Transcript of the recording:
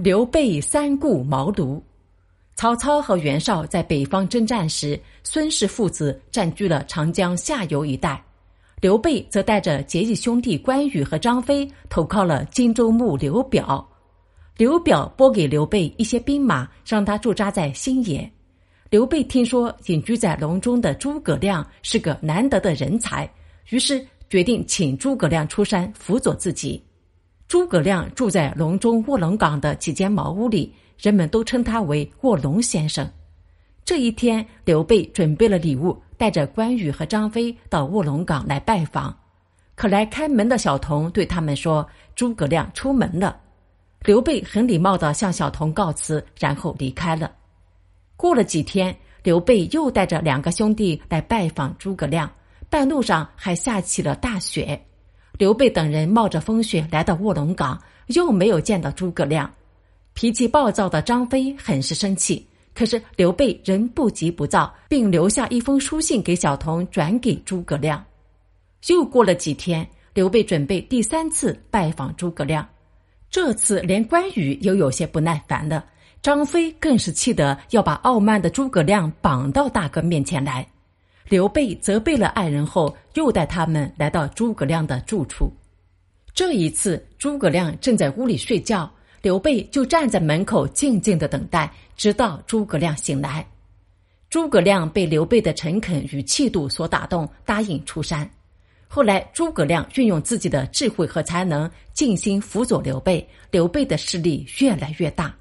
刘备三顾茅庐。曹操和袁绍在北方征战时，孙氏父子占据了长江下游一带，刘备则带着结义兄弟关羽和张飞投靠了荆州牧刘表。刘表拨给刘备一些兵马，让他驻扎在新野。刘备听说隐居在隆中的诸葛亮是个难得的人才，于是决定请诸葛亮出山辅佐自己。诸葛亮住在隆中卧龙岗的几间茅屋里，人们都称他为卧龙先生。这一天，刘备准备了礼物，带着关羽和张飞到卧龙岗来拜访。可来开门的小童对他们说：“诸葛亮出门了。”刘备很礼貌地向小童告辞，然后离开了。过了几天，刘备又带着两个兄弟来拜访诸葛亮，半路上还下起了大雪。刘备等人冒着风雪来到卧龙岗，又没有见到诸葛亮。脾气暴躁的张飞很是生气，可是刘备仍不急不躁，并留下一封书信给小童转给诸葛亮。又过了几天，刘备准备第三次拜访诸葛亮，这次连关羽也有些不耐烦了，张飞更是气得要把傲慢的诸葛亮绑到大哥面前来。刘备责备了爱人后，又带他们来到诸葛亮的住处。这一次，诸葛亮正在屋里睡觉，刘备就站在门口静静的等待，直到诸葛亮醒来。诸葛亮被刘备的诚恳与气度所打动，答应出山。后来，诸葛亮运用自己的智慧和才能，尽心辅佐刘备，刘备的势力越来越大。